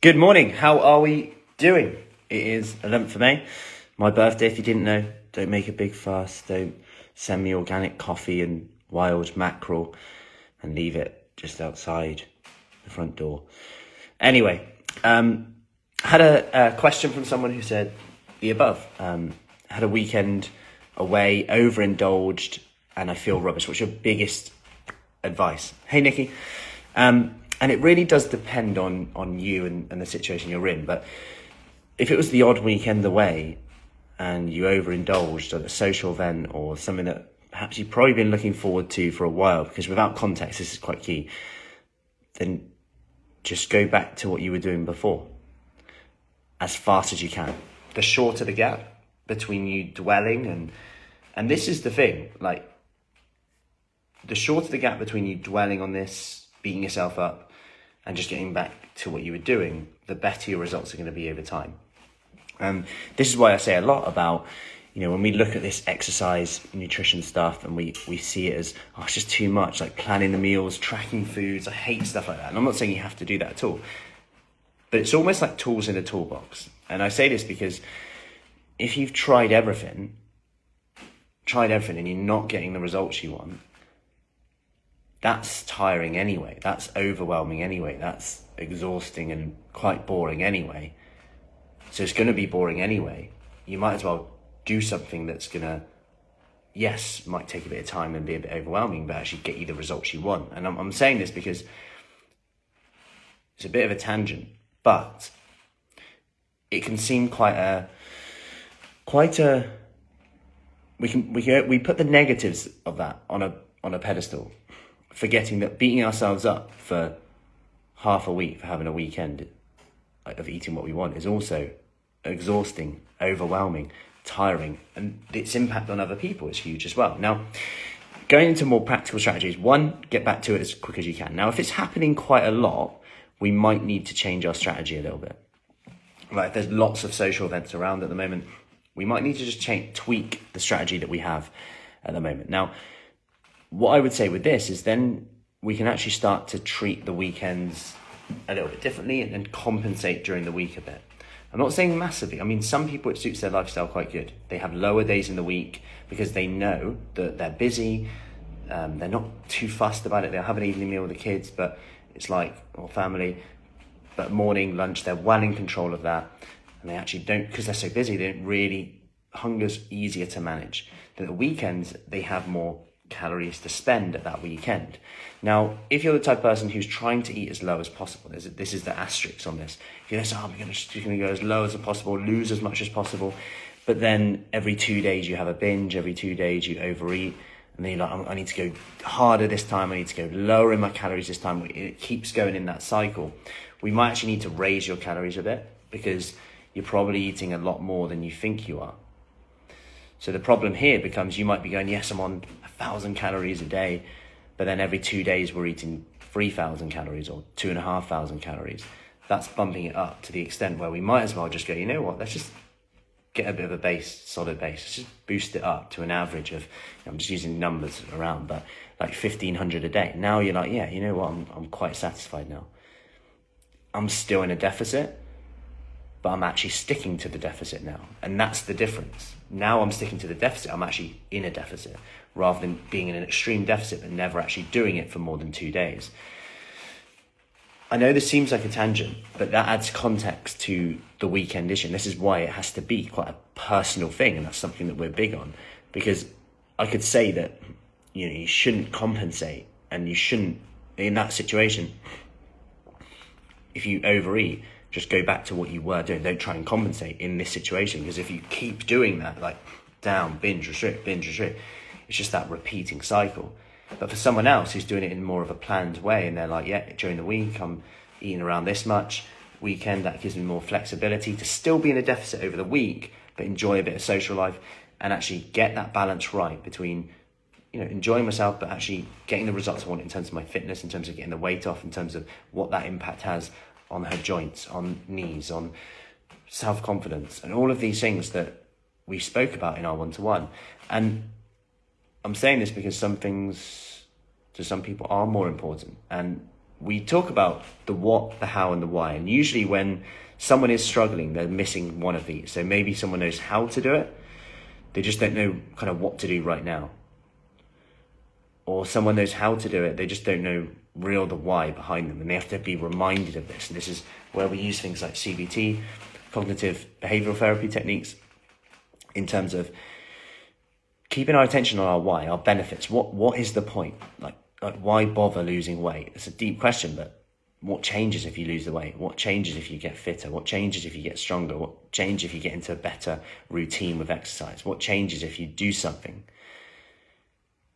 Good morning. How are we doing? It is 11th of May, my birthday. If you didn't know, don't make a big fuss. Don't send me organic coffee and wild mackerel and leave it just outside the front door. Anyway, um, had a, a question from someone who said the above. Um, had a weekend away, overindulged, and I feel rubbish. What's your biggest advice? Hey, Nikki. Um, and it really does depend on on you and, and the situation you're in. But if it was the odd weekend away and you overindulged at a social event or something that perhaps you've probably been looking forward to for a while, because without context, this is quite key, then just go back to what you were doing before as fast as you can. The shorter the gap between you dwelling and and this is the thing, like the shorter the gap between you dwelling on this, beating yourself up, and just getting back to what you were doing, the better your results are going to be over time. And this is why I say a lot about, you know, when we look at this exercise, nutrition stuff, and we, we see it as, oh, it's just too much, like planning the meals, tracking foods. I hate stuff like that. And I'm not saying you have to do that at all. But it's almost like tools in a toolbox. And I say this because if you've tried everything, tried everything, and you're not getting the results you want, that's tiring anyway. That's overwhelming anyway. That's exhausting and quite boring anyway. So it's going to be boring anyway. You might as well do something that's going to, yes, might take a bit of time and be a bit overwhelming, but actually get you the results you want. And I'm, I'm saying this because it's a bit of a tangent, but it can seem quite a, quite a, we can, we can, we put the negatives of that on a, on a pedestal forgetting that beating ourselves up for half a week for having a weekend of eating what we want is also exhausting, overwhelming, tiring, and its impact on other people is huge as well. Now, going into more practical strategies, one, get back to it as quick as you can. Now, if it's happening quite a lot, we might need to change our strategy a little bit. Like, there's lots of social events around at the moment. We might need to just change, tweak the strategy that we have at the moment. Now, what I would say with this is then we can actually start to treat the weekends a little bit differently and, and compensate during the week a bit. I'm not saying massively. I mean, some people it suits their lifestyle quite good. They have lower days in the week because they know that they're busy. Um, they're not too fussed about it. They'll have an evening meal with the kids, but it's like or family. But morning, lunch, they're well in control of that, and they actually don't because they're so busy. They don't really hunger's easier to manage. Then the weekends they have more calories to spend at that weekend. Now, if you're the type of person who's trying to eat as low as possible, this is the asterisk on this. If you're saying, oh, going to go as low as possible, lose as much as possible, but then every two days you have a binge, every two days you overeat, and then you're like, I need to go harder this time, I need to go lower in my calories this time. It keeps going in that cycle. We might actually need to raise your calories a bit because you're probably eating a lot more than you think you are. So the problem here becomes you might be going, yes, I'm on a thousand calories a day, but then every two days we're eating 3,000 calories or two and a half thousand calories. That's bumping it up to the extent where we might as well just go, you know what, let's just get a bit of a base, solid base. Let's just boost it up to an average of, I'm just using numbers around, but like 1,500 a day. Now you're like, yeah, you know what, I'm, I'm quite satisfied now. I'm still in a deficit, but I'm actually sticking to the deficit now. And that's the difference. Now I'm sticking to the deficit, I'm actually in a deficit rather than being in an extreme deficit but never actually doing it for more than two days. I know this seems like a tangent, but that adds context to the weekend issue. This is why it has to be quite a personal thing, and that's something that we're big on. Because I could say that you know you shouldn't compensate, and you shouldn't in that situation. If you overeat, just go back to what you were doing. Don't try and compensate in this situation because if you keep doing that, like down, binge, restrict, binge, restrict, it's just that repeating cycle. But for someone else who's doing it in more of a planned way and they're like, yeah, during the week I'm eating around this much, weekend that gives me more flexibility to still be in a deficit over the week, but enjoy a bit of social life and actually get that balance right between you know enjoying myself but actually getting the results I want in terms of my fitness, in terms of getting the weight off, in terms of what that impact has on her joints, on knees, on self confidence, and all of these things that we spoke about in our one to one. And I'm saying this because some things to some people are more important. And we talk about the what, the how, and the why. And usually, when someone is struggling, they're missing one of these. So maybe someone knows how to do it, they just don't know kind of what to do right now. Or someone knows how to do it, they just don't know real the why behind them, and they have to be reminded of this. And this is where we use things like CBT, cognitive behavioral therapy techniques, in terms of keeping our attention on our why, our benefits. What what is the point? Like, like why bother losing weight? It's a deep question, but what changes if you lose the weight? What changes if you get fitter? What changes if you get stronger? What changes if you get into a better routine with exercise? What changes if you do something?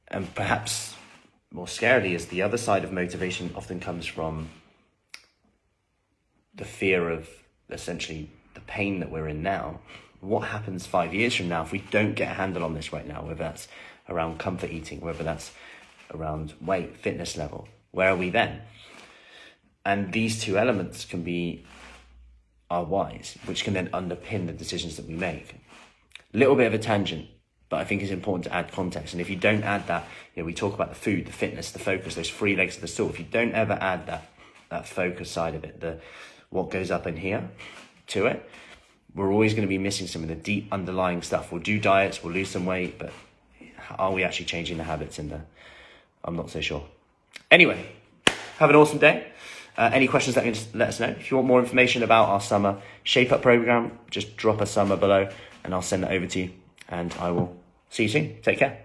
And perhaps more scarily is the other side of motivation often comes from the fear of essentially the pain that we're in now. What happens five years from now if we don't get a handle on this right now, whether that's around comfort eating, whether that's around weight, fitness level, where are we then? And these two elements can be our whys, which can then underpin the decisions that we make. Little bit of a tangent, but I think it's important to add context. And if you don't add that, you know, we talk about the food, the fitness, the focus, those three legs of the stool. If you don't ever add that that focus side of it, the what goes up in here to it, we're always going to be missing some of the deep underlying stuff. We'll do diets, we'll lose some weight, but are we actually changing the habits in there? I'm not so sure. Anyway, have an awesome day. Uh, any questions, let, me just, let us know. If you want more information about our summer Shape Up program, just drop a summer below and I'll send it over to you and I will See you soon. Take care.